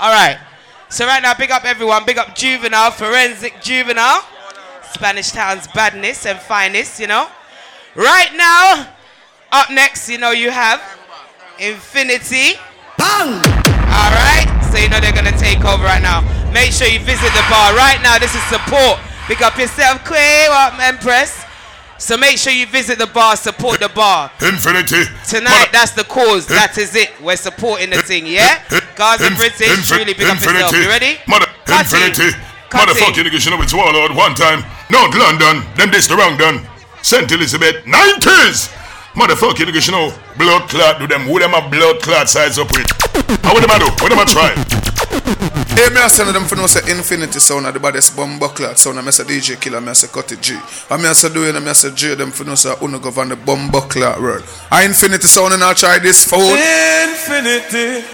All right. So right now, big up everyone. Big up Juvenile, Forensic Juvenile, Spanish Town's badness and finest. You know. Right now, up next, you know you have Infinity. Bang. All right. So you know they're gonna take over right now. Make sure you visit the bar right now. This is support. Pick up yourself, Quay, what Empress. So make sure you visit the bar, support the bar. Infinity. Tonight, that's the cause. That is it. We're supporting the thing, yeah? Gaza British, Infi- really big up yourself. You ready? Mother, infinity. Motherfucking nigga, you know it's warlord one time. North London, them this the wrong done. St. Elizabeth, 90s. Motherfucking nigga, you know, blood clot do them. Who them a blood clot size up with? How would them a do? What them a try? Hey, me a send them for no say infinity sound of the baddest bomb buckler sound. I say DJ Killer, I say Cutty G. And me a say do it, I say J them for no say Uno go on the bomb buckler world. I infinity sound and I try this phone. Infinity.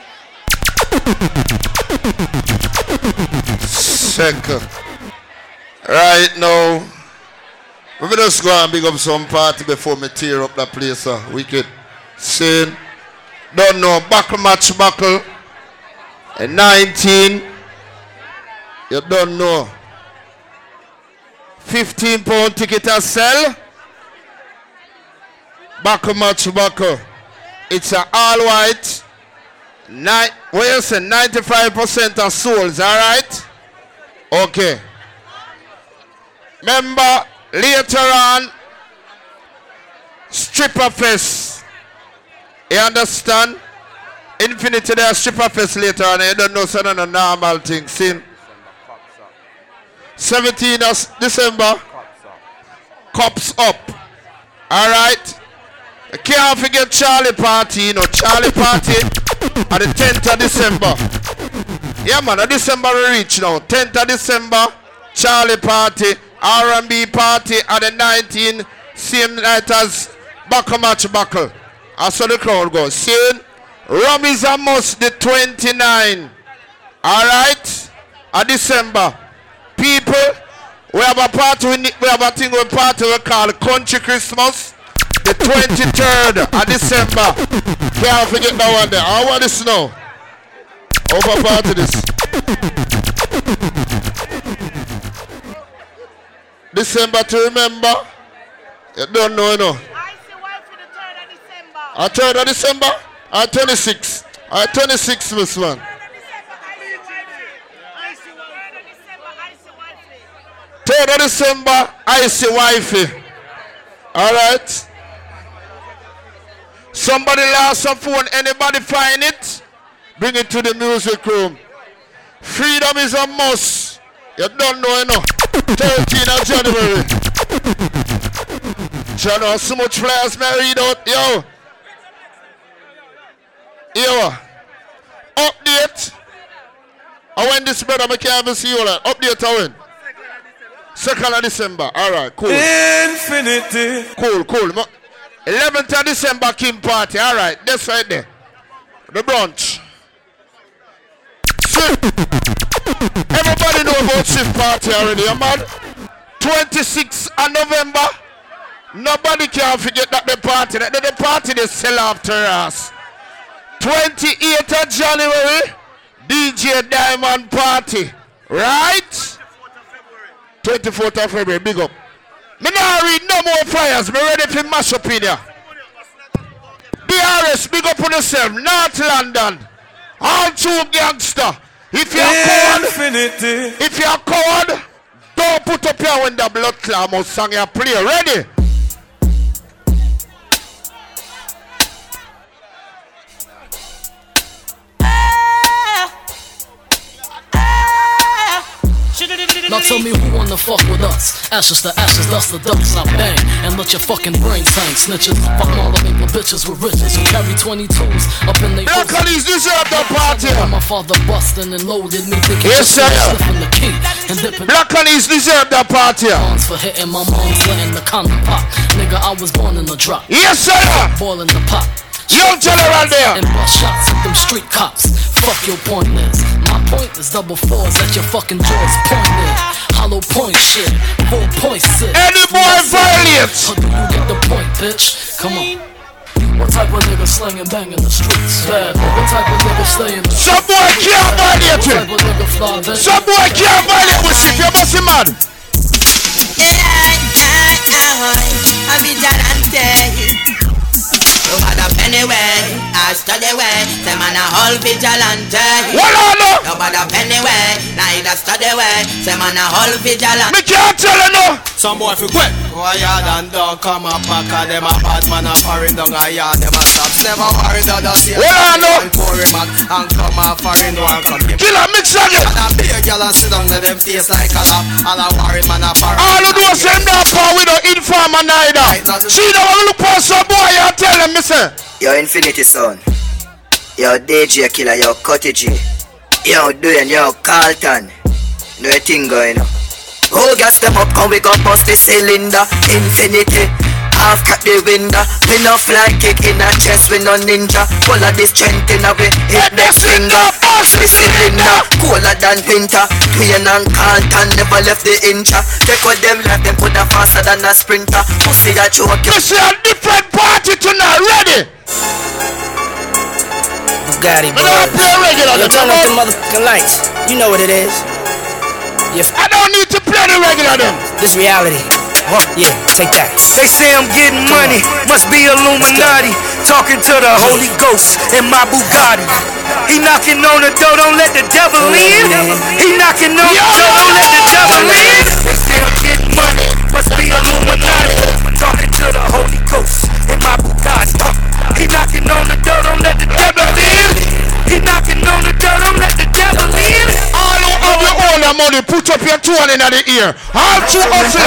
Check. Right now, we will just go and big up some party before me tear up the place. Uh, wicked. Saying, don't know, buckle match buckle. And 19, you don't know. 15 pound ticket a sell. Buckle match buckle. It's a all white. Nine, what you say? 95% of souls, alright? Okay. Remember, later on, stripper fest. You understand? Infinity there stripper fest later on. You don't know so of normal thing. See? 17th of December. Cops up. Alright? You can't forget Charlie Party, you know, Charlie Party at the 10th of December. Yeah, man, a December we reach now. 10th of December, Charlie Party, R&B Party at the 19th, same night as Buckle Match Buckle. I saw the crowd go. Seeing Rum is a must, the 29. Alright? A December. People, we have a party, we, we have a thing we party we call Country Christmas. The 23rd of December. Can't forget that one there. I want this now. Over party this. December to remember. You don't know, you know. I 3rd of December. I 26. I 26 this one. Of December, I see wifey. Alright. Somebody lost some phone. Anybody find it? Bring it to the music room. Freedom is a must. You don't know, enough. know. 13th of January. Know, so much flyers may read out. Yo. Yo. Update. I when this brother, I can't even see you. Update, I when? 2nd of December. All right, cool. Infinity. Cool, cool. 11th of December, King Party. All right, that's right there. The brunch. Everybody know about Shift Party already, yeah, man. 26th of November. Nobody can forget that the party. That the party they sell after us. 28th of January, DJ Diamond Party. Right? 24th of February, big up. Me now read no more flyers. Me ready for mash up in here. BRS, big up on yourself. North London. All true gangster. If you're Infinity. if you're cold, don't put up your when the blood clam or song you play. Ready? Now tell me who wanna fuck with us? Ashes to ashes, dust to dust, I bang and let your fucking brain tank snitches. Fuck all the maple bitches with riches who carry 22s up in they Blackaness deserve the party. My father busting and loaded me thinking Yes, sir. the key and dipping Blackaness deserve the party. bonds for hitting my mom's letting the condom pop. Nigga, I was born in the drop. Yes, sir. Boiling the pot. Young general there. And bust shots at them street cops. Fuck your point is. My point is double fours at your fucking jaws pointed. Hollow point shit. Four point six. Any boy violate. How do you get the point, bitch? Come on. What type of nigga slanging bang in the streets? Bad. What type of stay in the Some boy can't violate type it. of nigga. Some boy can't violate with if you must man. A vigilante. No matter anyway, I study way. Say man a whole vigilante. What on no? No matter anyway, neither study way. Say man a whole vigilante. Me can't tell you no. Some boy fi quit. Go a yard and dog come a pack of them a bad man a foreign down a yard them a stop. Never worry that a see Well, I know. And pour him out and come a foreign one come give. Killer mix again. And a big girl a sit down with them face like a lap. And a worry man a foreign. All you do is send that power with no informer neither. See the one look for some boy you tell them me say. Yo, Infinity Son. Your DJ Killer, your Cutty G. Yo, Dwayne, yo, Carlton. No thing going on. Whole gas them up, come we gon' bust the cylinder. Infinity. Half cut the window. We no fly kick in a chest, we no ninja. Full of the strength in a way, hit next finger. Bust the cylinder. Cooler than winter. Dwayne and Carlton never left the incha. Take what them left, them put a faster than a sprinter. Pussy a choke you. This is a different party tonight. Ready? Bugatti, Me don't play regular. Yo, them, turn you off the know? motherfucking lights. You know what it is. I don't need to play the regular them. This reality. Huh, yeah, take that. They say I'm getting money, must be Illuminati. Talking to the Holy Ghost in my Bugatti. He knocking on the door, don't let the devil in. He knocking on the door, don't let the devil in. They say I'm getting money, must be Illuminati. Talking to the Holy Ghost in my Bugatti. He knocking on the door, don't let the devil in. He knocking on the door, don't let have money, put up your two hand in the ear. All two hustler.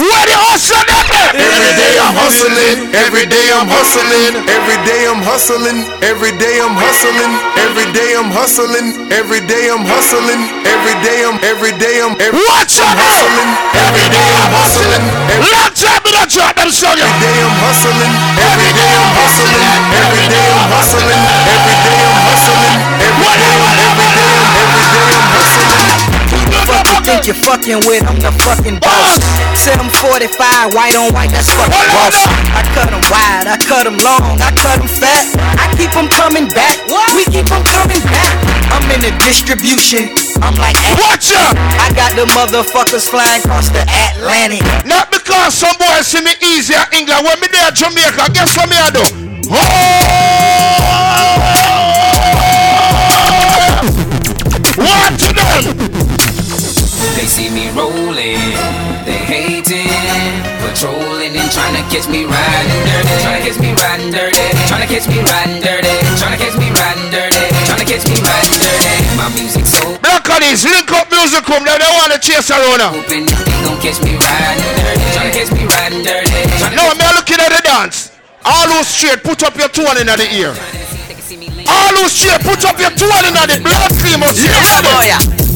Where the hustler? Every day I'm hustling, every day I'm hustling, every day I'm hustling, every day I'm hustling, every day I'm hustling, every day I'm hustling, every day I'm, every day I'm, every Watch out hustling, every day I'm hustling, every Long time me not drop them song. ya. day I'm hustling, every day I'm hustling, every day I'm hustling, every day I'm hustling, think you're fucking with, I'm the fucking boss. Said I'm 45, white on white, that's fucking boss. I cut them wide, I cut them long, I cut them fat. I keep them coming back, we keep them coming back. I'm in the distribution, I'm like, Watch out. I got the motherfuckers flying across the Atlantic. Not because some boys see me easy in England. When me there Jamaica, guess what me I do? Oh! Me rolling, they hating, patrolling and trying to catch me riding dirty, trying to catch me riding dirty, trying to catch me riding dirty, trying to catch me riding dirty, trying to catch me riding dirty. My music so Black Honey's link up music room. They don't want to chase around her. open, they gon' catch me riding dirty, trying to catch me riding dirty. Tryna No, me looking at the dance. All who straight, put up your two hand in the ear. All who straight, put up your two hand in the blood cream of Yes, boy.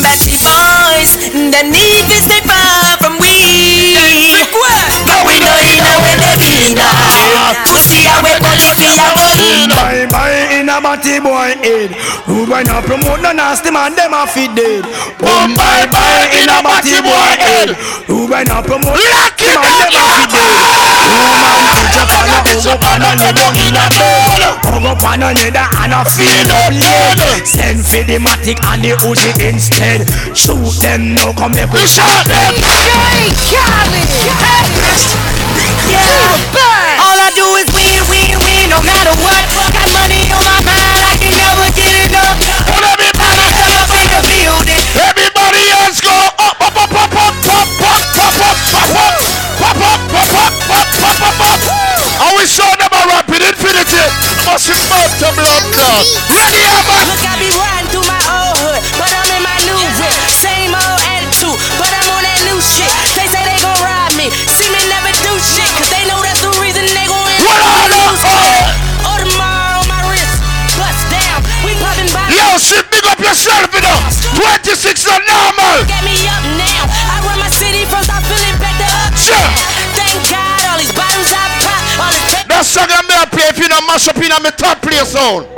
Batty boys, the need to stay far from we. But we know you know where they be now. Pussy away, policy away. Bye bye in a batty boy head. Who boy not promote no nasty man, them a fit dead. Boom bye bye in a batty boy head. Who boy not promote it man, them a fit dead. Woman put your pan up, hug up and a down in a bed. Hug up and a down and a feel up head. Send for the matic and the Uzi instead. Shoot them now, come make we shot them. Yeah. All I do is win, win, win, no my top.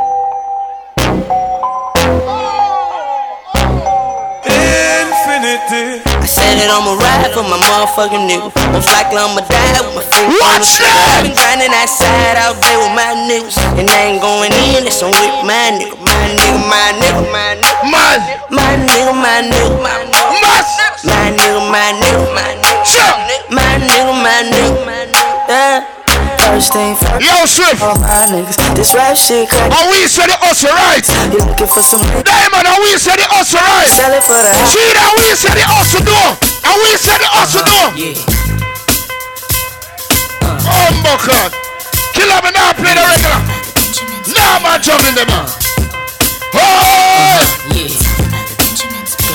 Infinity. I said decided I'ma ride for my motherfucking nigga. Most likely I'ma die with my foot on the trigger. I've been grinding that side out there with my niggas. And I ain't going in, it's on with my nigga. My nigga, my nigga, my nigga. Man. My nigga, my nigga, my nigga. My nigga, my nigga, my nigga. My nigga, my nigga, my nigga. Yeah. First thing first. Yo, Swift. All my niggas. This rap shit crack. And we said the hustle right. You looking for some Diamond, and we said the hustle right. Sell it for the house. See that we said the hustle do. And we said the hustle do. Oh, Bucket. Killer me now play the regular. Now man jumping them man. Oh!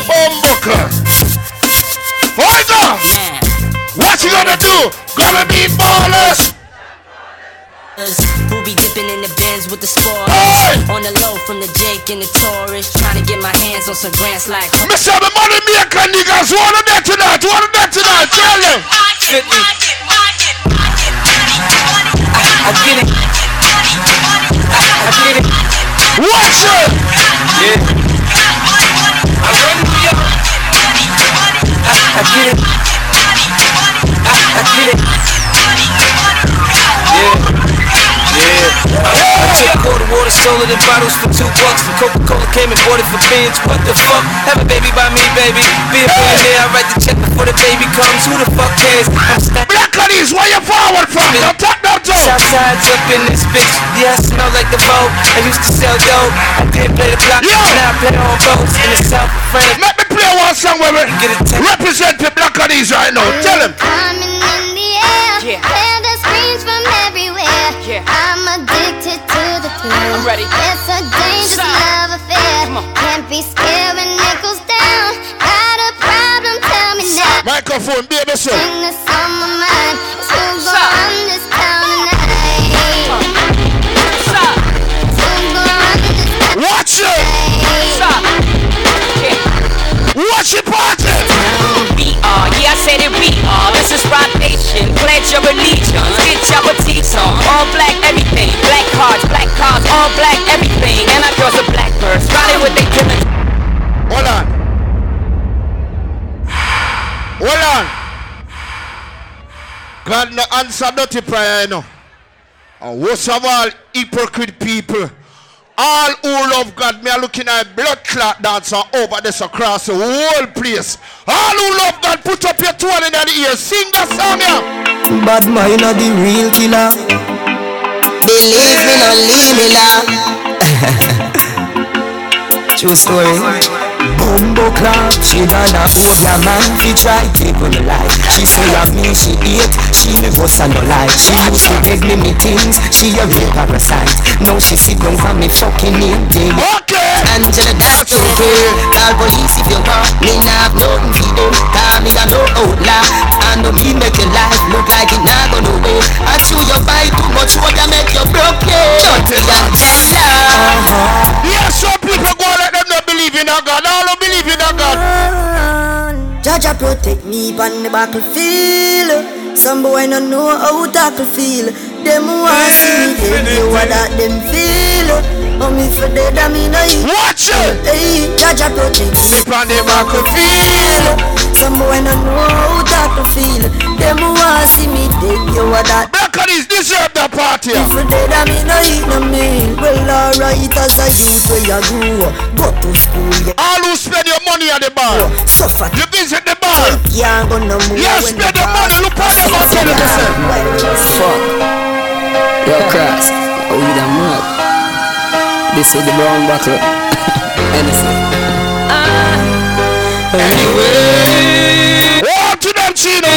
Oh, Bucket. Hold on. What you gonna do? Gonna be ballers. Who be dipping in the bins with the sport? On the low from the Jake and the Taurus, trying to get my hands on some grants like. Mr. The money maker niggas wanna bet tonight, wanna bet tonight, tell them. I, I get it. I, I get it. Watch it. Yeah. I run New York. I, I get it. I, I get it. Yeah. Yeah. I took quarter water, sold it in bottles for two bucks. And Coca-Cola came and bought it for beans. What the fuck? Have a baby by me, baby. Be a billionaire. I write the check before the baby comes. Who the fuck cares? I'm standing. Black Ladies, where you forward from? Don't talk no joke. Southside's up in this bitch. Yeah, I smell like the boat. I used to sell dope. I did play the block. Now I play on boats in the south of France. Let me play one song where we represent the Black Ladies right now. Tell them. I'm in, in the air. Hear ready. It's a dangerous love affair. Can't be scared when it goes down. Got a problem? Tell me now. Microphone, baby, sir. Thing that's on my mind answer dirty prayer, you know. And worst of all, hypocrite people. All who love God, me are looking at blood clot dancer over this across the whole place. All who love God, put up your two in the ear. Sing that song, yeah. Bad mind are the real killer. Believe me, not leave me now. True story. Bumbo clock, she done a your man. Fi try take on the life She say of me. She hate, she me boss and no lie She used to beg me me things, she a real parasite. Now she sit down for me fucking name day Okay Angela that's okay Call police if you want. Me nah have nothing for them Call me a no outlaw. And no me make your life look like it not gonna away I chew your buy too much what I make you broke yeah Dirty and Della Yes, some people go not believe in a God. All who believe in a God. Jaja protect me on the battlefield. Some boy no know how tackle feel. Them want see me dead, you what that them feel. But me for dead, I mean I Watch it. Hey, Jaja protect me on the battlefield. Some boy no know how tackle feel. Them who want see me dead, you what that. Blackaness deserve that party. Me for dead, I mean I eat no meal. Well alright as a youth where you grew up, go to school. Yeah. All who spend your money at the bar. Suffer. You visit the bar. Can't go no more. Yeah, spend the the money. Look at them. I'm telling you. Fuck. Yo, Cross. Oh, you damn mad. This is the brown buckle. Anything. Anyway. Oh, to them, Chino.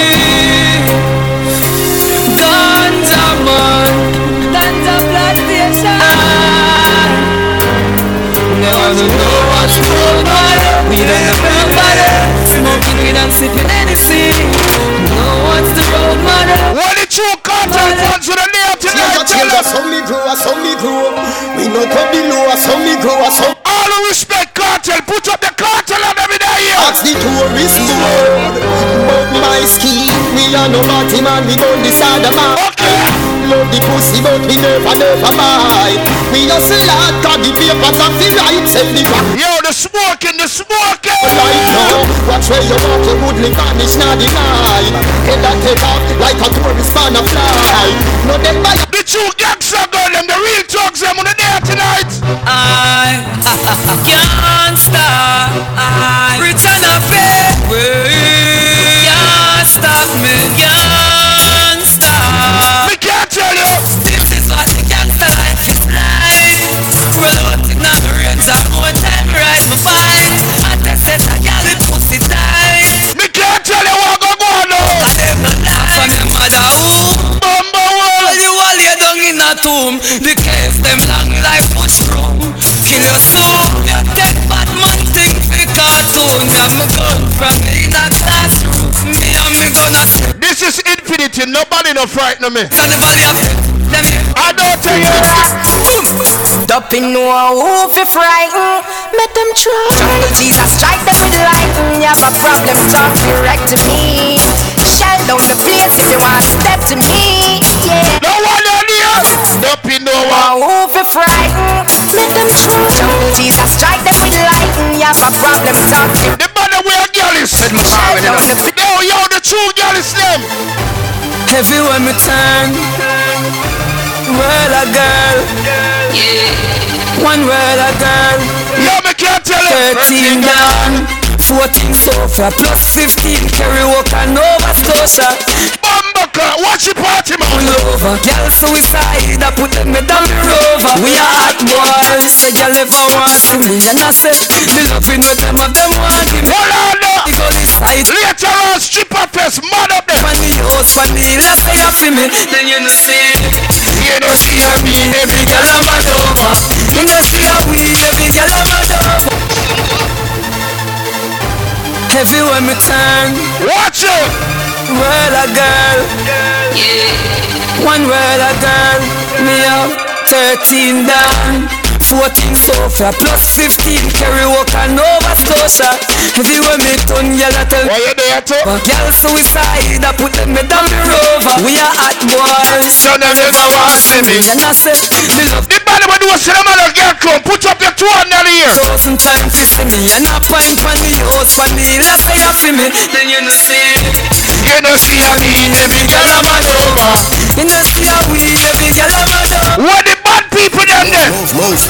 Ganja man, ganja plantation. Never to know what's going on. We don't have nobody. Smoking weed and sipping anything. No one's the road model. What the true We no come below, some me. All respect cartel, put up the cartel on every Ask the tourist the. But my scheme, we are no party man, we don't decide the man. Okay. love the pussy but me never never buy. We just hard cause the papers have the right send the back. Yo, the smoking, the smoking. Right now, watch where you walk, you would vanish, not deny. Head that take off like a tourist on a fly. No them buy The true gangster girl, them the real thugs, them on the day Nobody no frighten me. On the valley of them here. I don't tell you. that. Dumping no who fi frighten Make them try Jungle Jesus strike them with lightning You have a problem talk direct to me Shell down the place if you want step to me Yeah No one on here. Dumping no who fi frighten Make them try Jungle Jesus strike them with lightning You have a problem talk direct The man where girl is. Shell down the Yo, yo, the true girl is them. Everywhere me turn, world a girl. One world a girl. Yo, me can't tell you. Thirteen down, fourteen sofa, plus fifteen Kerry Walker, Nova Scotia. Bumbucker, watch the party, man. All over, girl suicide, I put them down the rover. We are hot boys, say girl ever want to me, and I say the loving with them of them want give me. Hold on, no. We go this side. Later on, stripper fest, mad up there. When the house, when the left side of me, then you know see. You know, see me, Every girl I'm mad over. You know see how we every girl I'm mad over. Everywhere me turn, Watch it. world a girl. Yeah. One world a girl. Me have thirteen down. 14 sofa plus 15 carry Kerry Walker Nova Scotia Everywhere me turn girl I tell Why you there too? But girl suicide I put them down the rover We are hot boys So them never want to see me. And I say Me love The bad one do a cinema girl come. Put up your two hand in here. thousand times to see me And I point on the house on the left side of me Then you know see You know, see me, every girl I'm mad over. You know see how we every girl I'm mad over What the bad people them there? Move, move.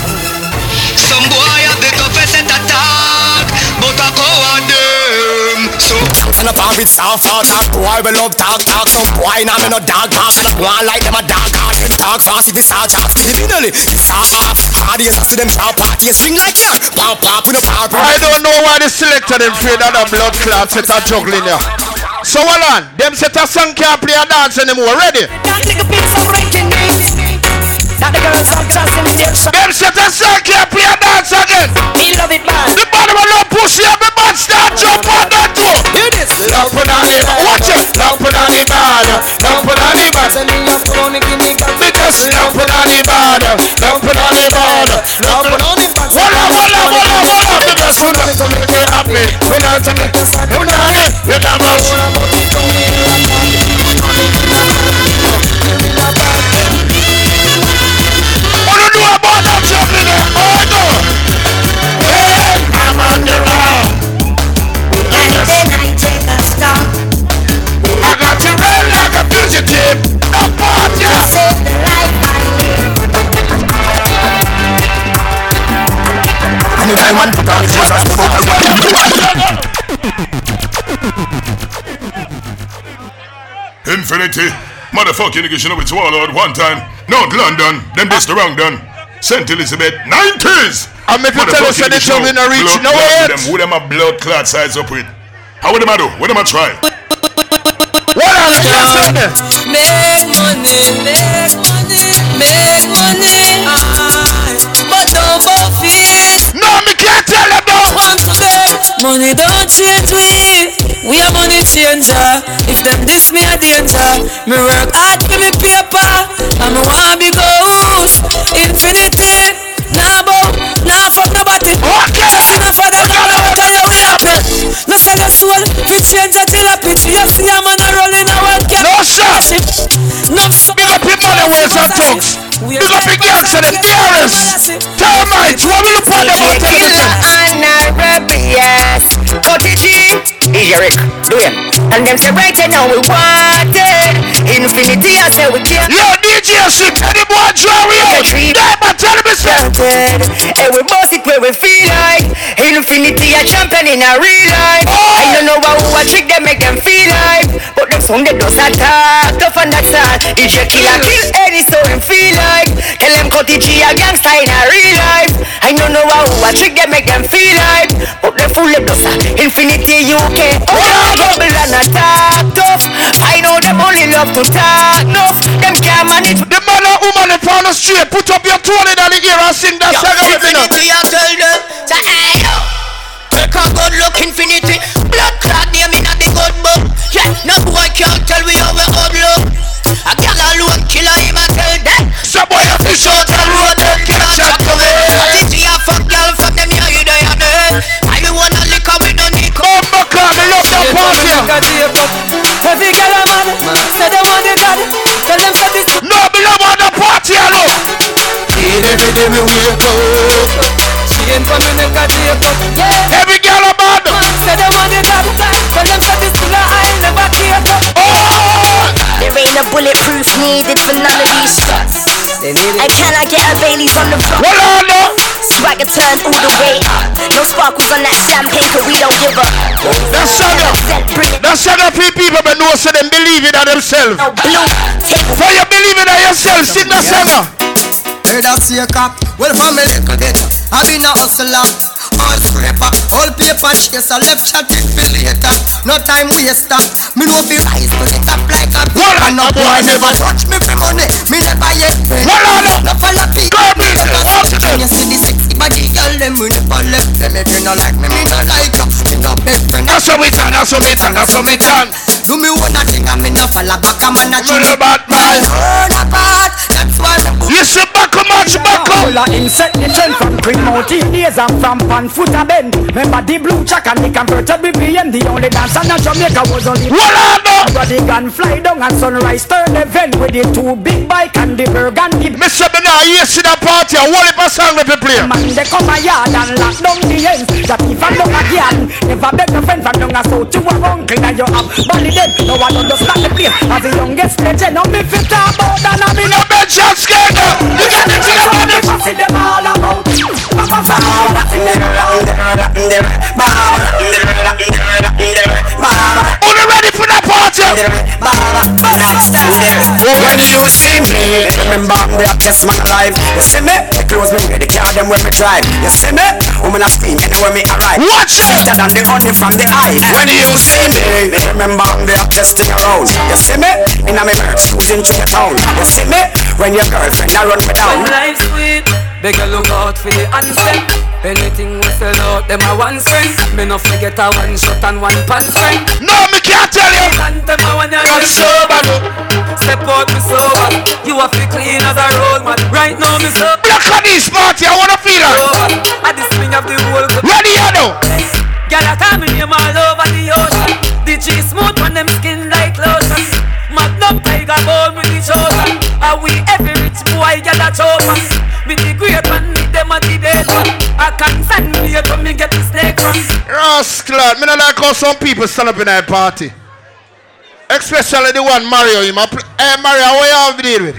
Some boy have the toughest set attack, but I go at them. So And up on with soft talk, talk boy, we love talk, talk Some boy, now me no dog talk And up one like them a dog talk Them talk fast, if it's hard talk Criminally, it's hard off Hard as I see them sharp party Swing like that, pop, pop, in a power I don't know why the selector them afraid of the blood clot set a juggling here. So hold on, them set a song can't play a dance anymore. Ready? Can't take a breaking That the girls are crossing the station Them set a song Infinity. Motherfucking niggas, you know it's Warlord one time. North London, then this the wrong done. St. Elizabeth, 90s. I'm if you tell us that the tongue in a reach blood no way them, Who them a blood clot size up with? How would them a do? What them a try? What else can I say there? Make money, make money, make money. Aye. But don't both it. No, me can't tell them though. Want to beg. Money don't change we. We are money changer. If them diss me a danger. Me work hard for me paper. And me want big house. Infinity. Nah bow, nah fuck nobody. Okay. Enough of them gonna work on your way up. No sell your soul. We change a till a pitch. You see a man a rolling a one cap. No, sir. Big up your money ways and thugs. Big up your gangs and the dearest. Termites, what will you put them on Killer and Arabias Cutty Eric, do him And them say right now we want it. Infinity I say we can't Yo DJ shit, tell the boy Jerry out Diamond, tell him it's wanted And we boss it where we feel like. Infinity a champion in a real life. Oh! I don't know how a trick they make them feel like But them sound they just attack. Tough and that's all. If you kill a kill any so him feel like. Tell them Cutty G a gangster in a real life. I don't know how a trick they make them feel like But them full of dust Infinity Oh yeah, bubble and attack tough. I know them only love to talk enough Them can't manage The man or woman in on the street, put up your tone in the ear and sing that song. with me now. Infinity I tell them Say hey yo. Take a good look infinity. Blood clot name in the good book. Yeah, no boy can't tell we how we good look. A gal alone killer him I tell them. Some boy a fish out and road them can't chat away party Every girl a man Say they want the God. Tell them say this No, me love on the party alone Every day me wake up. She ain't from the neck of tape up Yeah. Every girl a man. Say they want the God. Tell them say this thing I never care oh! There ain't a bulletproof needed for none of these shots. I cannot get a Bailey's on the rock Well on now Swagger turn all the way up. No sparkles on that champagne cause we don't give up. That's sugar That's sugar for people but know so them believe it in themselves. No blue. For you believe it in yourself, sing that singer Heard of see a cop Well from me little bit I been a hustler All scraper. All paper chaser Left chat it for later. No time waster Me know fi rise to the top like a Well, And no a boy never touch me for money. Me never yet friend Well, I know. No follow people Girl, me, it. When you see the sexy body girl Them we never left. Them If you no like me Me no like you Me no best friend That's how we done, that's how we done, that's how we done Do me one a thing And me no follow back A man a Me no bad man Turn apart That's why me You see back a match, back up Full of insect the trend from Green Mountain days and from Panfoota Bend. Remember the blue check and the converted BBM. The only dance in Jamaica was only Well on now Brother gun fly down and sunrise turn event with the two big bike and the burgundy. Me say me now here see the party and what if a song let me play Man they come a yard and lock down the ends. That if I'm down a garden, never beg a friend from down a south to a uncle now you have body dead. No one understand the place as the youngest legend. Now me fit about and I'm in No mention skater You got the thing about it See them all about remember me a best man alive. You see me, the clothes me wear, the car them where me drive. You see me, woman a scream anywhere me arrive. Watch it Sweeter than the honey from the eye. When you see me, remember me a best thing around. You see me, in a me merch cruising through the town. You see me, when your girlfriend a run me down. When life's sweet, beg you look out for the answer. Anything we sell out, them a one cent. Me no forget a one shot and one pants friend. No me can't tell you And them a one You're sober no Step out me sober. You have to clean as a road man. Right now me sober. Blackaness party I wanna feel it At the swing of the whole. Ready you know Girl, I call me name all over the ocean. G smooth on them skin like lotion. Magnum tiger bone with the chosen. Are we every rich boy get a chopper? Me the great one, I can't send me to me get the snake from. Rascal Me not like how some people stand up in that party. Especially the one Mario him a pl- Hey Mario how you have to deal with?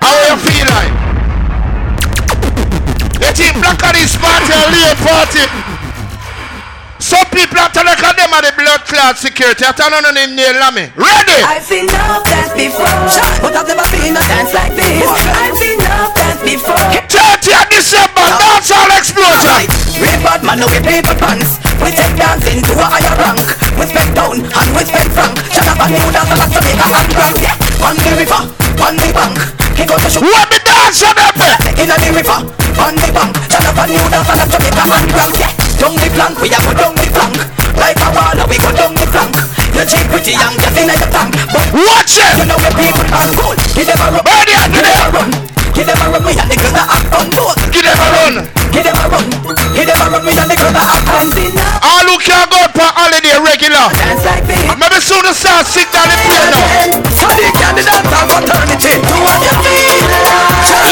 How you feel like? You think Blackaness party a real party? Some people have to look at them at the blood clot security. I tell none of them nail me Ready? I've seen enough dance before, but I've never seen a dance like this. I've seen enough dance before. 30th December Dancehall Explosion Red bad man, no we paper pants. We take dancing to a higher rank. We spend down and we spend frank. Shut up and new dance back to make a hand crank. Yeah. On the river, on the bank. Kick out the shoe. What me dance on them In the river, on the bank. Shut up and new dance back to make a hand crank. Yeah. Down the flank, we a go down the flank. Like a wall, we go down the flank. You cheap pretty young, just in the tank. But Watch it you know we people can cool. Them a run. Give them a ready run. Give them a run with a nigga that act on boat. Give them a run. Give them a run. Give them a run with a nigga that act on boat. All who can go for holiday regular. Dance like me. Maybe soon the start sit down and play now. So the can dance on fraternity. Do what you feel.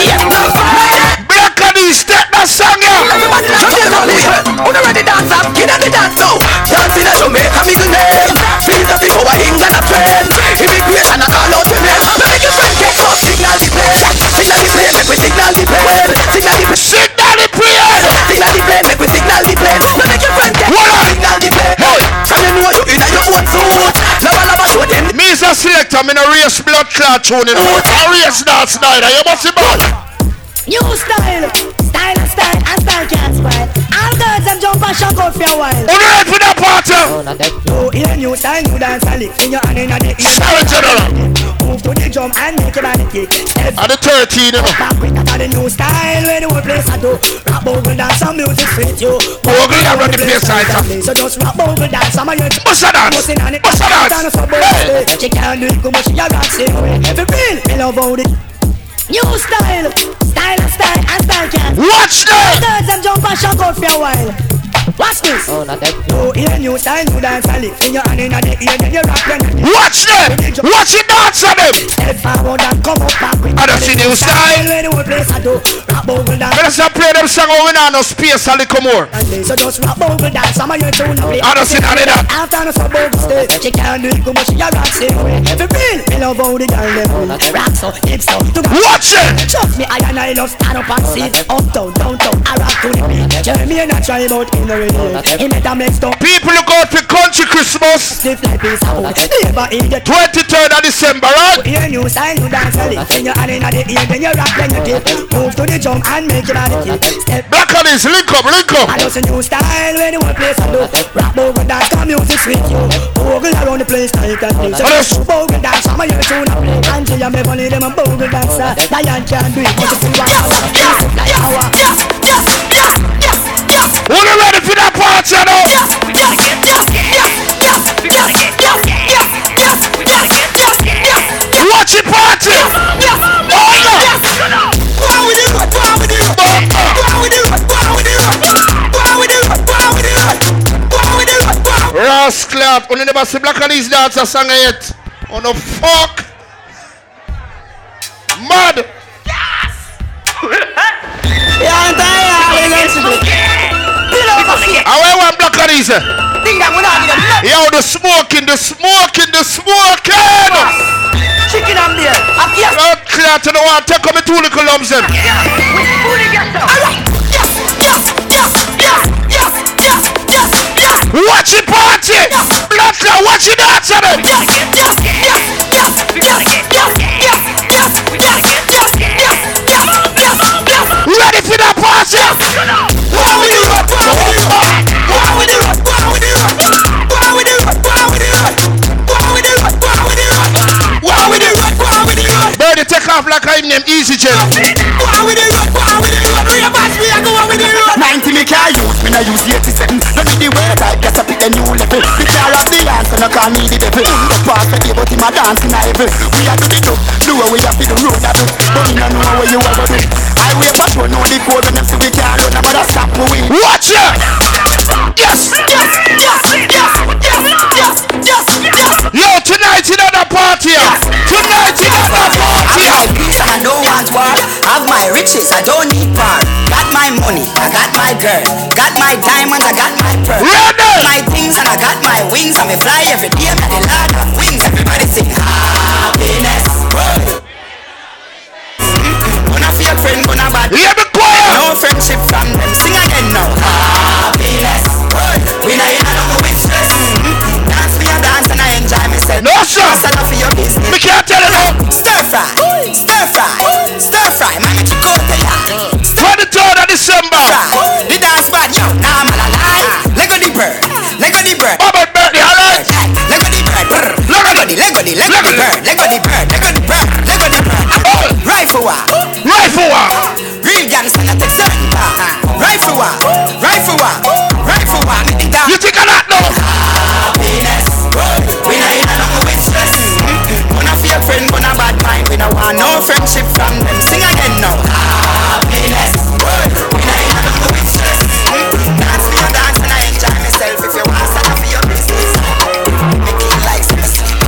Yes, no fire. Black and the step that song, yeah. Everybody dance on the holy head. Who already dance up? Get on the dance now. Dancing at Jamaica, me the name. Feel the people of England, a friend. signal the plane. Signal the plane. Signal the plane. Signal the plane. Make we signal the plane. No make your friend get. Signal the plane. Hey. From you know you in a your own suit. Lava lava show them. Me is a selector. Me no race blood clot tune. I race dance night. You must be bad. New style. Style and style and style can't spoil. All girls them jump and shock out for a while. Who ready for that party? Oh, not that. Oh, in a new style, new dance, I live in your hand in a day. Sorry, General. Move to the drum and make your body kick. At the 13, you know. that the new style when the whole place a do. Rap bogle dance and music fit you. Bogle a run the place up. So just rap bogle dance, I'm a your Bust a dance. Bustin' on it, Bust a dance. dance. She can't do it, go but she a rock same. Every real, me love how it. New style, style and style and style can't. Watch that. Girls them jump and shock out for a while. Watch this. Oh, not that. Oh, you hear new style, new dance and lick in your hand in the ear, then you rock when you Watch them. Watch it dance on them. Step forward and come up back with I don't see new style. When the whole place a do rap bogle dance. Let us play them song over now. No space a little more. So just rap bogle dance, some of your tune play. I don't see none of that. After the sub bogle stay, she can't do it, go but she a rock way. Every real, me love how the girl them. Rock so, hip so, to Watch it. Trust me, I and I love stand up and sit Uptown, downtown, I rock to the beat Jeremy and I try about in the radio He made a mix up People look out for country Christmas. Stiff like of wood Never in the 23rd of December, right? Hear new style, new dance, a lick When you're in the ear, then you rock, then you dip Move to the drum and make your body kick Step Blackaness, link up, link up. I just a new style when the whole place a do Rap bogle dance, come music sweet you Bogle around the place, tight and things So Yes. bogle dance, some of your tune a play Until you make money, them a bogle dancer Lion can't do it, but you see one hour Who you ready for that party now? Watch it party. Rascal, you never see Blackaness dancer song yet. Oh no fuck. Mad. Yes. I wear one Blackaness. Yo, the smoking, the smoking, the smoking. Chicken and beer. Blood clear to the one. Take on me two little lumps them. Watch it? Party. Blood clear, watch it dance them. Ready for that party? Birdie take off like I name Easy Jen. 90 me car use, me nah use 87 No need the word, I guess I pick a new level. The car of the answer, no call me the devil. The pass the day, but him a dance in a heaven. We a do the do, what we have to the road a do But me no know what you ever do. I wait but you know the code when them see we can't run I'm gonna stop me win Watch it! Yes, yes, yes, yes, yes, yes, yes Yo, tonight in another party. Tonight in another party. I peace and I don't want war. Have my riches, I don't need power. Got my money, I got my girl. Got my diamonds, I got my pearl. Ready? My things and I got my wings. And me fly every day, I'm the lord of wings. Everybody sing happiness. Gonna feel friend, gonna bad. Hear me choir. No friendship from them. Sing again now. Happiness. We not in Myself. No, sir. Stand up for your business. Me can't tell it all. Stir fry, stir fry, stir fry. Man, you go to ya. 23rd of December. The dance bad, yo. Nah, man, I lie. Lego the bird, Lego the bird. Robert Bertie, alright? Lego the bird. Lego the, Lego the, Lego the bird, Lego the bird, Lego the bird, Lego the bird. Rifle war, Rifle war. real gangster not take certain. Rifle war, rifle war, rifle war. Me the dance. You think of that now? We don't want no friendship from them. Sing again now. Happiness. We. Dance dance and I enjoy myself. If you want stand up for your business, it like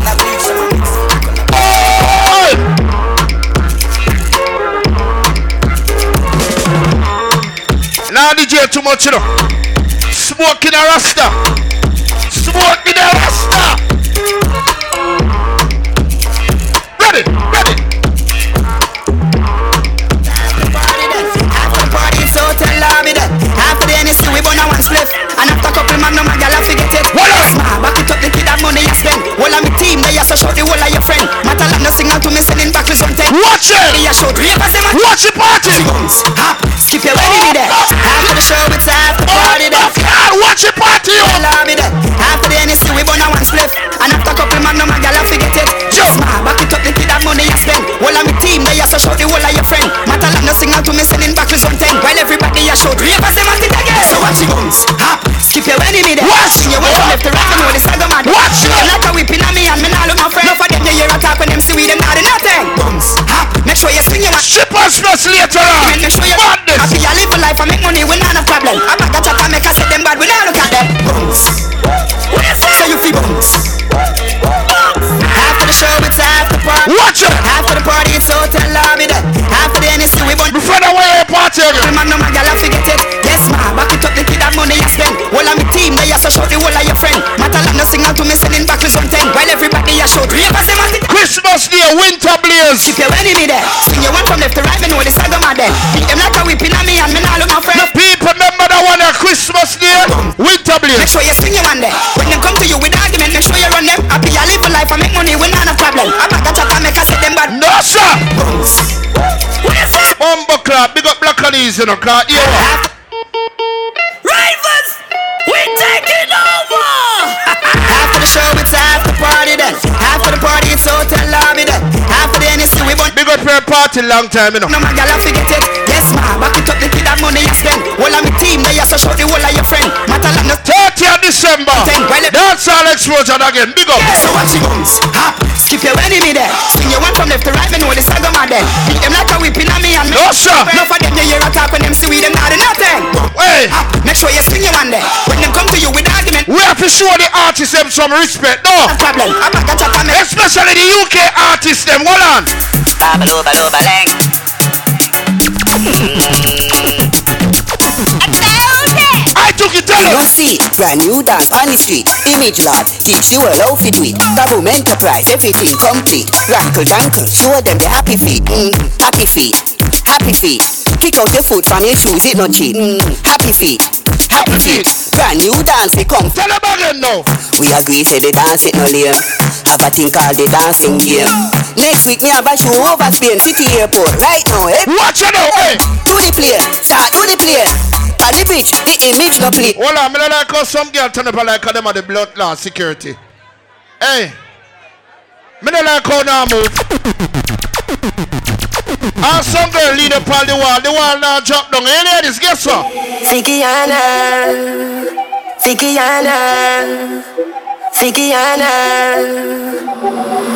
a beach. Now DJ too much, you know. Smoking a rasta. Smoking a rasta. Watch it. Show three of us them. Watch it party. Hop, skip your wedding there. Oh, after the show, it's after party there. Oh, God, watch it party. Love me there. After the NSC, we burn a one spliff. And after couple man, no man, gal, I forget it. Just ma, back it up, the kid that money you spend. All of me team, they are so show the whole of your friend. Matter like no signal to me sending back with something. While everybody are show three them at it again. So watch it bounce. Hop, skip your enemy there. Watch. You want to left to right, you know the saga man. Watch. Sure you swing your one. Ship and stress later on. Make sure you Madness. I live a life, I make money, we not have problem. I back a chat and make I say them bad, we not look at them. Bounce. So you feel bounce. After the show, it's after party. Watch it. After the party, it's hotel lobby there. After the NSC, we burn. Before the way party again. Man, no man, gal, I forget it. Yes, ma, back it up, the kid that money you spend. Of me team, they are so show the whole of your friend. Matter like no signal to me sending back with something. While everybody are show three of us, them at it. Christmas Day, winter blaze. Keep your enemy there. Swing your one from left to right, me know the saga man there. Beat them like a whipping on me and me now look my friend. The people remember that one at Christmas Day, winter Make sure you swing your one there. When them come to you with argument, make sure you run them. Happy, I live a life, I make money, we not have problem. I back a chat and make I say them bad. No sir. Bumbo club, big up Blackaness, no car. Yeah. We burn. Big up party long time, you know. No man, gal, I forget it. Yes, ma, back it up, the kid that money you spend. All of me team, they are so show the whole of your friend. Matter like no 30th December. Well, That's all explosion again. Big up. So watch it bounce, hop, skip your enemy there. Swing your one from left to right, me know the saga man there. Beat them like a whipping on me and me. No, sir. No for them, you hear a talk when them see we them not do nothing. Hey, Hop, make sure you swing your one there. When them come to you with argument, we have to show the artists them some respect, no. no problem. I back a chat and make Especially the UK artists them. Hold on. Babalo, balo, baleng. Mm-hmm. I took it tell You see, brand new dance on the street. Image lab, teach you world how fit with. Baboom enterprise, everything complete. Rankle dankle, show them the happy feet. Mm, happy feet, happy feet. Kick out your foot from your shoes, it not cheap. Mm, happy feet, happy feet. Brand new dance, we come. Tell them again now. We agree, say the dance it no lame. Have a thing called the dancing game. Next week, me have a show over Spain City Airport. Right now, eh? Watch it now, hey. Do the play, start do the play. On the bridge, the image no play. Hold on, me don't like how some girl turn up like how them are the blood law security. Hey, me don't like how now move. And some girl lead up on the wall, the wall now drop down. Hey ladies, guess what? Fikiana, Fikiana, Fikiana.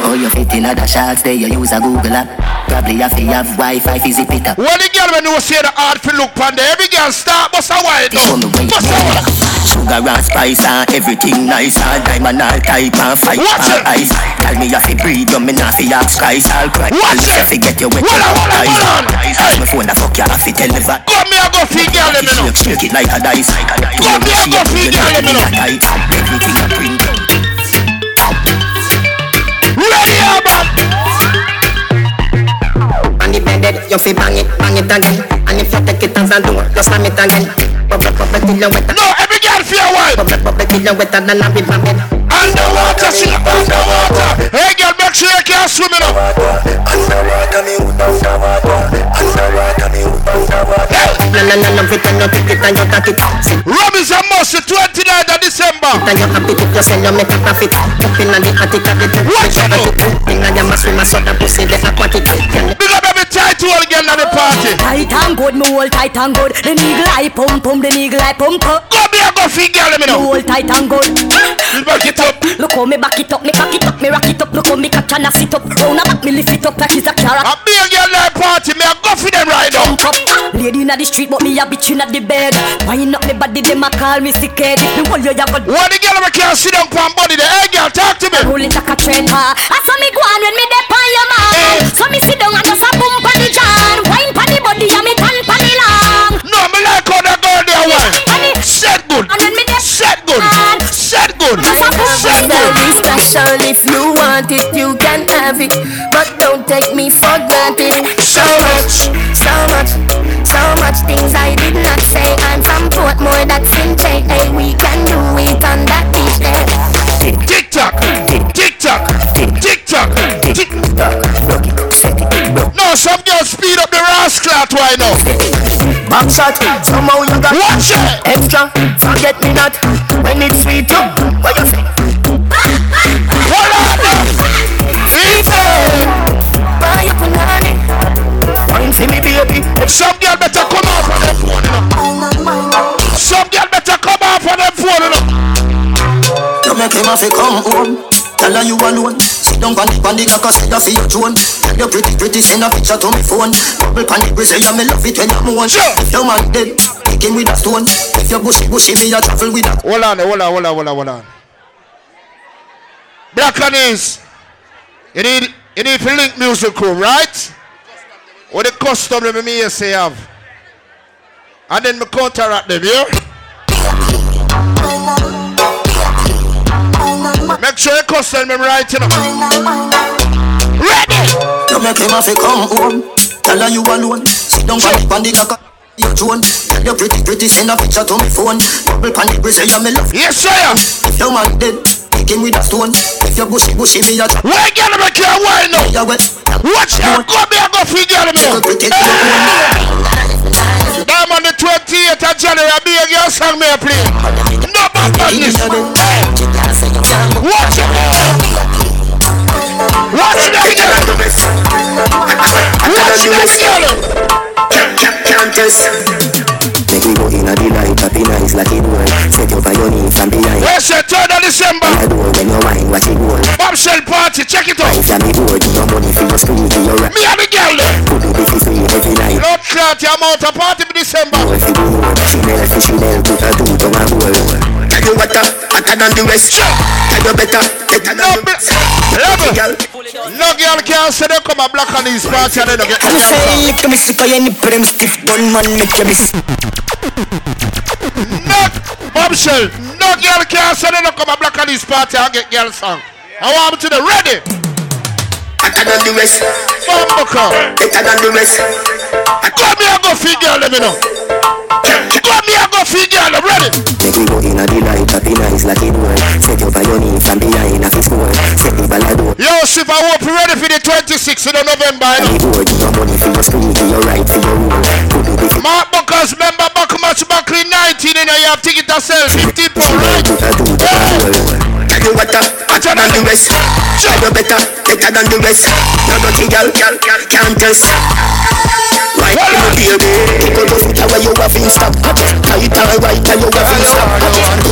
Oh, you fit in other shots there, you use a Google app. Probably have to have Wi-Fi, fizzy it up. When the girl when you see the hard for look pan there, every girl start bust a Show down. me where you Bust a wide. Sugar and spice and everything nice and diamond all type and fight Watch and it. ice. Tell me you fi breathe, but me not fi ask Christ. I'll cry. Watch I'll it. fi get you wet. Hold on, hold on, hold on. Hey. My phone a fuck you, I fi tell the vat. Come here, go feed girl them, you know. Shake, it like a dice. Come here, go feed girl them, you know. Everything I bring down. Ready, man. On the bed, you fi bang it, bang it again. And if you take it as a door, you slam it again. Bubble, bubble till you wetter. No, every girl feel wide. Bubble, bubble till you wetter than a river bed. Underwater, she underwater. Hey girl, make sure you can't swim in up. Underwater, me hood underwater. Underwater, me hood underwater. No, no, no, no, fit and you take it and you take it. Sit Rum is a must, the 29th of December. and you happy if you sell, you make a profit. Up in the attic of the tent. Watch it now. Thing a jam a swim a soda pussy, the aquatic. Can Big up every tight hole girl at the party. Tight and good, me hold tight and good. The niggle I pump, pump, the niggle I pump up. Go be a go girl, let me know. Me hold tight and good. Back it up. Look how me back it up, me cock it up, me rock it up. Look how me catch and I sit up. Round a back, me lift it up like it's a carrot. A big girl at party, me a go feed them right now. Jump up, lady inna the street, but me a bitch inna the bed. Wind up me body, them a call me sick head. If me hold you, you got When the girl we can't sit down on body, the hey girl, talk to me. rolling like a train car. I saw me go on when me dey on your man. Eh. So me sit down and just a boom phone. It's a phone. Very special if you want it, you can have it. But don't take me for granted. So much, so much, so much things I did not say. I'm from Portmore, that's in J. We can do it on that beach there. Tick tock, tick tock, tick tock, tick tock. No, some girls speed up the rascal right now. Back shot, somehow you got Watch it. extra. Forget me not when it's sweet. You, what you say? Hold on. Fever. Buy your punani. Wine see me baby. Some girl better come off of them phone, you know. Some girl better come off of them phone, you know. You make him have to come home. Tell her you alone. Sit down on the on the cocker, say that for your drone. Tell you pretty pretty, send a picture to me phone. Bubble on the grizzly, yeah me love it when you moan. If your man dead, kick him with a stone. If you bushy bushy, me a travel with a. Hold on, hold on, hold on, hold on, hold on. Black and. You need, you need to link music crew, right? What the custom that me say have. And then me counteract them, yeah? Make sure you custom them right, you know. Ready! You make him have to come home. Tell her you alone. Sit down on the on the cocker. Your drone. Tell you pretty pretty, send a picture to me phone. Bubble on the grizzly, yeah me love. Yes, sir. If your man dead, kick him with a stone. If you bushy bushy, me a. Where get him a care why now? Yeah, well. Watch out, go me and go figure out. Damn on the 28th of January, be a girl song me play. No bad badness. Hey. Watch it. Watch it again. Watch it again. Countess. Make we go in a delight, happy nice like it would. Set you by your knee from behind. Where's your 3rd of December? I door when you wine, watch it go. Bombshell party, check it out. You me bored, you your money for your screen, for your rap. Me and the girl there. Could be busy free every night. Blood clot, your mouth a party in December. If you do more, Chanel for Chanel, put a two to my bowl. Tell you what, uh, hotter than the rest. Tell you better, better than the rest. Level. No girl can say they come a Blackaness party and they don't get I'm saying lick me sick of your nipple them stiff bun man make you miss. No, bombshell. No girl can say they don't come a Blackaness party and get girl song. I want them to the ready. Hotter than the rest. Bumbucker. Better than the rest. Come here, go figure, let me know. Come here, go figure, I'm ready. Make we go in a delight, happy nice like it would. Set you by your knee from behind, a fix board. Set the ballad Yo, Sif, I hope you ready for the 26th of November. You know? board, your money for your screen, for your right, for your rule. Could be busy. Mark Buckers, member Buck Match Buck in 19, and you have ticket to sell 50 pounds, right? Put a two to my bowl. Tell you what, hotter than the rest. Tell you better, better than the rest. No dirty girl, girl, girl, Countess. Right, you baby. Because of it, how you have in stop. Tight and right, how you have in stop.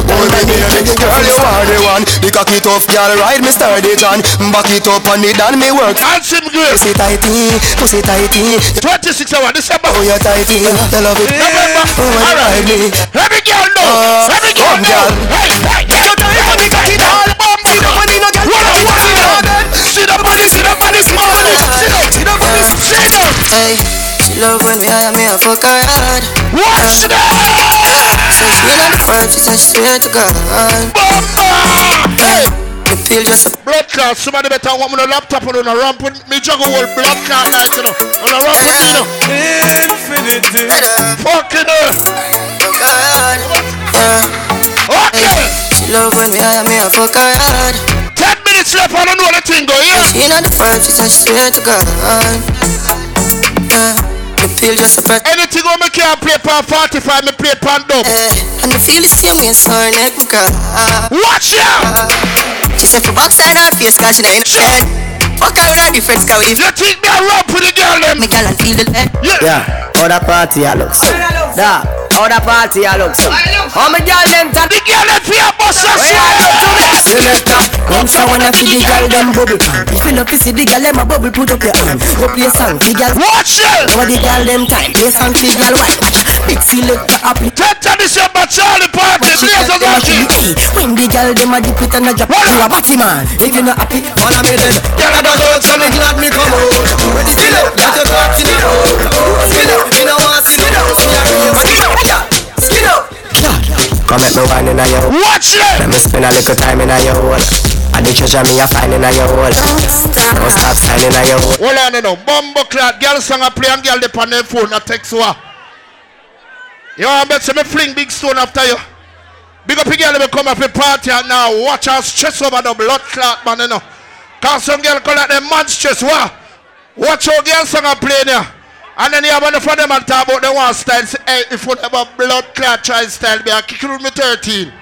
Me near me, girl, you are the one. The cocky tough girl, ride me sturdy John Back it up on it and me work. Handsome girl. Pussy tighty, pussy tighty. 26 hours, December. Oh, you're tighty, you love it. Oh, when you ride me? Girl know, every girl know. Oh, hey, hey, Get your time the cocky the money body, see the body, Sit down, See the money, sit down Hey, she love when me hire me a fuck her hard. Watch that Since she in the front, she said straight to God. Hey The pill just a Blood clot, somebody better want me on a laptop and on a ramp with me juggle whole blood clot like you know On a ramp with me you know Infinity. Fucking earth God. Yeah. Okay She love when me hire me a fuck her hard. Ten minutes left, I don't know the thing go, yeah She in the front, she said straight to God. Yeah. Uh, the pill just a press. Anything on me can't play pan 45, me play pan dub Yeah. Uh, and the feel the same way, so her neck me cry. Watch out uh, She said for backside her face, cause she not in the bed. Fuck her with her difference, cause we You think me a ramp with the girl them? Me girl and feel the lead. Yeah Yeah, how the party I look so. Da, how the party I look so. How me girl them tap The girl them fear bust a swag Selector, come so when I see the girl them bubble. If you love to see the girl them a bubble, put up your hand. Go play song, the girl. Watch it. Now the girl them time, play song, the girl watch Big selector up it 10th of December, Charlie Party, She Blaze tell of them a Rocky kill, hey, When the girl them a dip it and a drop You a batty man, if you not happy Follow me then Girl I don't know, so me glad me come out. When the skill up, let your talk in it out Skill up, me no want see it out See a real skill up, yeah Skill up Come at me wine in a yo Watch it. Let me spend a little time in a yo hole. And the treasure me a find in a yo hole. Don't stop signing a yo hole. Hold on you know, Bumbo Clat, girl song a play and girl on their phone a text her. You want bet say me fling big stone after you. Big up girl me come up a party and now watch her stress over the blood clot man you know. Cause some girl call like them man stress what? Watch how girl song a play there And then you have enough of them and talk about the one style. Say, hey, if you have a blood clot try style, be a kick you with me 13.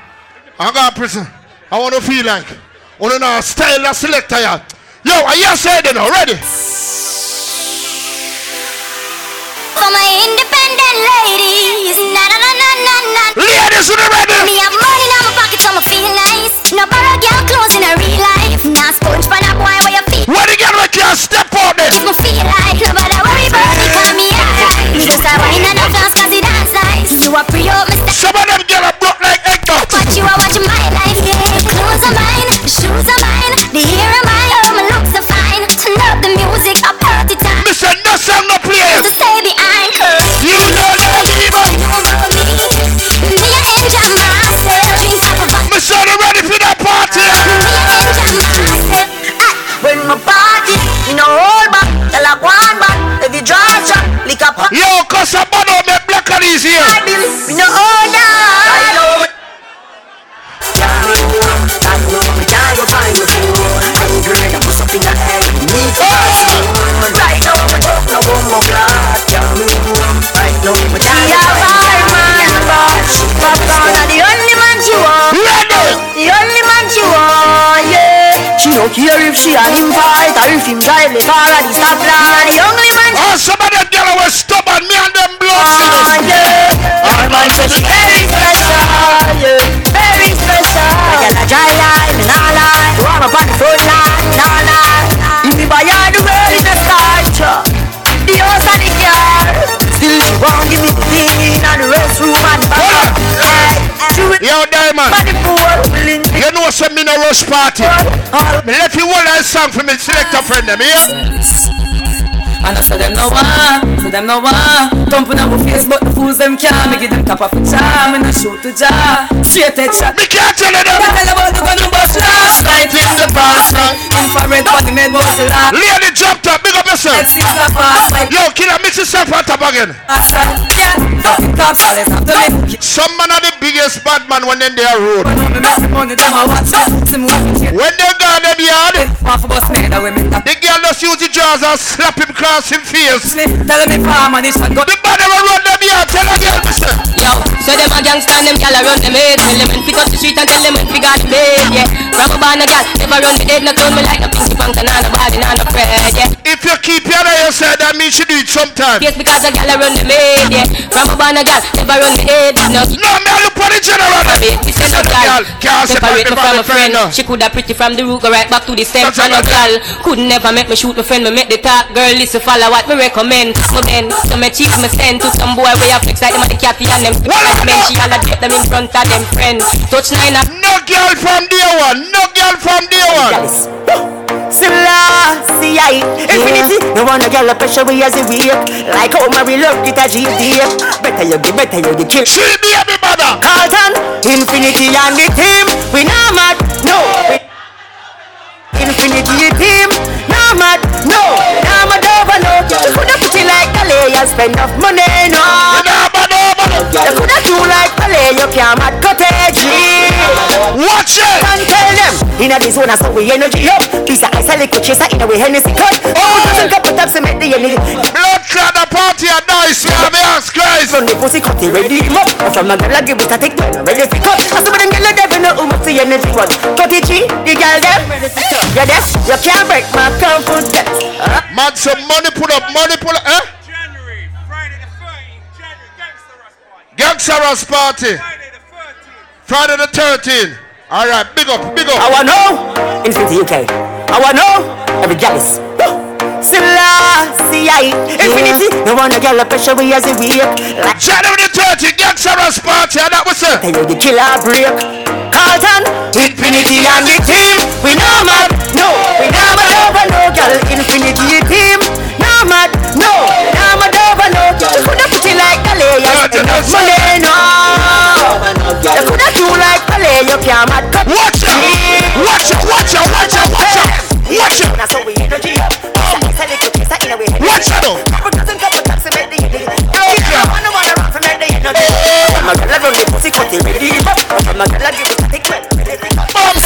I got prison. I want to feel like. to know style that selector. Yo, are you saying it already? For my independent ladies, na na na na na na. Ladies, you ready? Me have money in my pocket, so me feel nice. No if him drive the car at the stoplight The only man Oh, some of them girl was stubborn, me and them blood Ah, yeah. Our man say she very special, yeah. Very special. I get a dry line, me nah lie. You want me on the front line, nah lie. If me buy her the world in a start, The house and the car Still she won't give me the thing. In the restroom and the back She will Yo, Diamond. For the rush party. Me let you hold that song for me select a friend them, yeah? And I said them no one, so them no one Thumping on my face but the fools them can't Me give them top of a charm and I shoot the jar Straight head shot Me can't tell them Can't tell about the gun who bust last night in the past night Infrared body made was the last Lady jump top, big up yourself. Let's see the past night Yo, killer, mix yourself on top again. Yeah, fucking cops always have to make Some man are the biggest bad man when in their road. Me make the money them a watch out Some moving shit When they got them yard, Half of us made a women that the girl just use the jaws and slap him across him face. Tell me farm and this one go The bad will run them yard, tell a girl, listen. Yo, so them a gangsta and them gal run them head Tell them when pick up the street and tell them pick out the bed Yeah, from a band a gal, never run me head No turn me like no pinky pants and no body, no no bread Yeah, If you keep your eye yourself, that means you do it sometime. yes because a gal a run them head Yeah, from a band a gal, never run me head No, No, me I look for the general. Me say no gal, can't separate me from a friend no. She coulda pretty from the root, go right back to the stem And no right. gal, could never make me shoot my friend Me make the talk, girl listen follow what me recommend. Me bend, so me cheap me send to some boy Way I flex like them a the catty and them Like men, she all a get them in front of them friends. Touch nine up No girl from day one. No girl from day one. Selassie, I Infinity, no wonder girl a pressure we as a weak. Like how Mary love it a GD Better you give, better you the kill She be every mother. Carlton, Infinity and the team. We not mad, no and spend enough money, no. You coulda do like Calais, you can't mad cottage Watch it. Can tell them. Inna this one, so we energy up. Piece of ice, a liquid chaser, inna we Hennessy cut. Oh, dozen couple taps to make the energy Blood clot the party and nice, man. Me ask Christ. From the pussy cut, ready him up from the girl, I give it a take man, ready to cut. Some of them girl, they know who much the energy was Cut it, G, the girl, them. You're there, you can't break my uh, Man, some money pull up, money pull up, eh? Gangsta Ross party. Friday the 13th. All right, big up, big up. I wanna know Infinity UK I wanna know every is Selassie, I Infinity, no wonder girl, a pressure we as a weak. Like January the 30th, Gangsta Ross party, and that was it. Tell you the killer break. Carlton, Infinity and the team. We no mad, no. We no mad over no girl Infinity team. No mad, no. We no mad over no girl You coulda put it like Calais and spend enough money, no You coulda do like Calais, you can't mad cut Watch out! Watch out, watch out, watch out, watch out! Watch out! That's how we energy up It's a little piece of inner we Watch out! Couple dozen, couple taps to make the energy I wanna wanna rock for make the energy From a girl I run the pussy cut it ready up From a girl I give it a thick man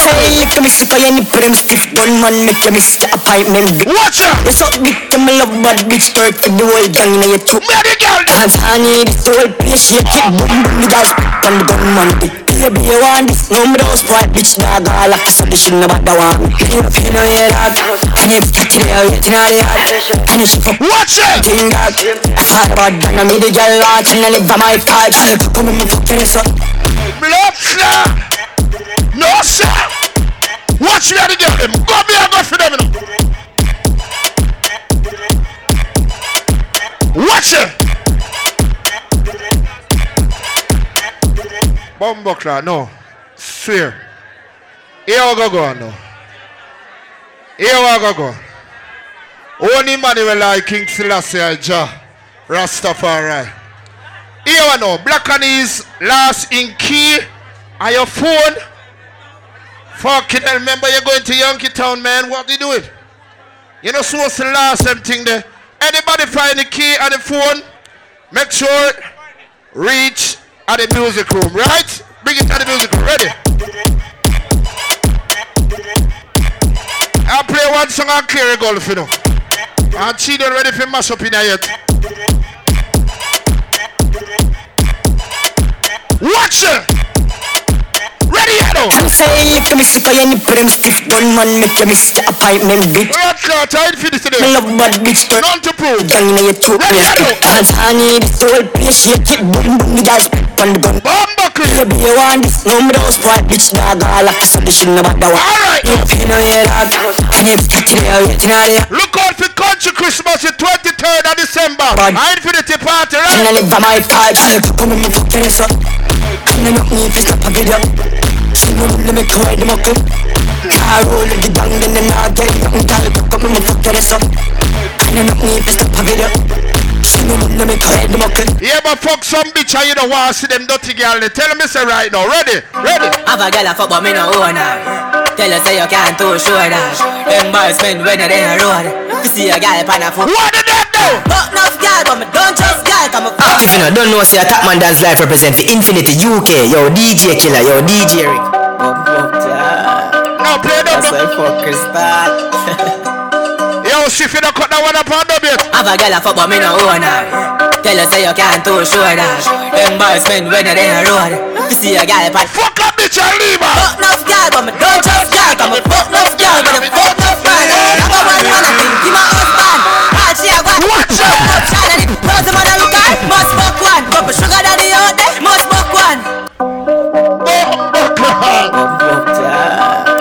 Hey, come me of your nipple, them stiff gun man make you miss the appointment. Watch out! You suck dick, them love bad bitch twerk for the whole gang in your throat. Me the girl. Dance honey, this whole place shake it, boom boom, the guys on the gun man dick. Baby, you want this? No, me don't spoil bitch dog, all like so they shouldn't have the one. You know, you know, yeah, dog. And you touch it, yeah, you know, yeah. And you shake up. Watch it! Thing dog. I thought about that, I made the girl watch and I live by my part. Come on, me fucking so. Blood clot. No sir. Watch me the girl. Them go me and go for them. You know. Watch it. Bumbuckler, no. Swear. Here we go go now. Here we go go. Only man will like King Selassie Jah. Rastafari. Here we know. Black and his last in key. On your phone. Fucking hell, remember you're going to Yankee Town, man. What do you doing? You know, supposed to last them thing there. Anybody find the key on the phone? Make sure reach at the music room, right? Bring it to the music room. Ready? I'll play one song on clear golf, you know. And she don't ready for mash up in here yet. Watch it! Ready, I'm saying if you miss it for your nipple, them stiff gun man make you miss the appointment, bitch. Red clout, I ain't finished today. Me love bad bitch, but None to prove. Gang your throat, Ready, yeah. Edo! Dance honey, this whole place shake it, boom boom, the guys on the gun. Bumbuckle! Baby, you want this? No, me don't spoil bitch, dog. All like so they shouldn't have the one. Alright! You know, yeah, dog. And you touch it, you know. Look out for country Christmas the 23rd of December. Bad. Infinity party, And right? I live by my part. Come on, me fucking this up. And I knock me if it's up a video. She know me, me cry the muckle. Car roll the bang, then the knock get it. I'm tired, come on, me fucking this up. I knock me if it's up a video. She know me, me cry the muckle. Yeah, but fuck some bitch and you don't want to see them dirty girl. They tell me say right now. Ready? Ready? Have a girl a fuck but me no own her Tell her say you can't too sure that Them boys spend when they a road You see a girl pan a foot What did that do? Fuck enough girl but me don't trust girl Come a fuck If you know, don't know, see a top man dance life represent the Infinity UK. Yo, DJ Killer, yo, DJ Rick. No, play them. That's why for Crystal. Yo, see if you don't cut that one up on them yet. Have a girl a fuck, but me no own her. Tell her say you can't too sure that. Embarrassment when you're in the road. You see a girl, but fuck up, bitch, and leave her. Fuck enough girl, but me don't trust girl. Cause me fuck no girl, but me fuck no girl, I got one man, I think he my husband. All she a got, fuck no girl, and it doesn't matter look at. Must fuck one, but me sugar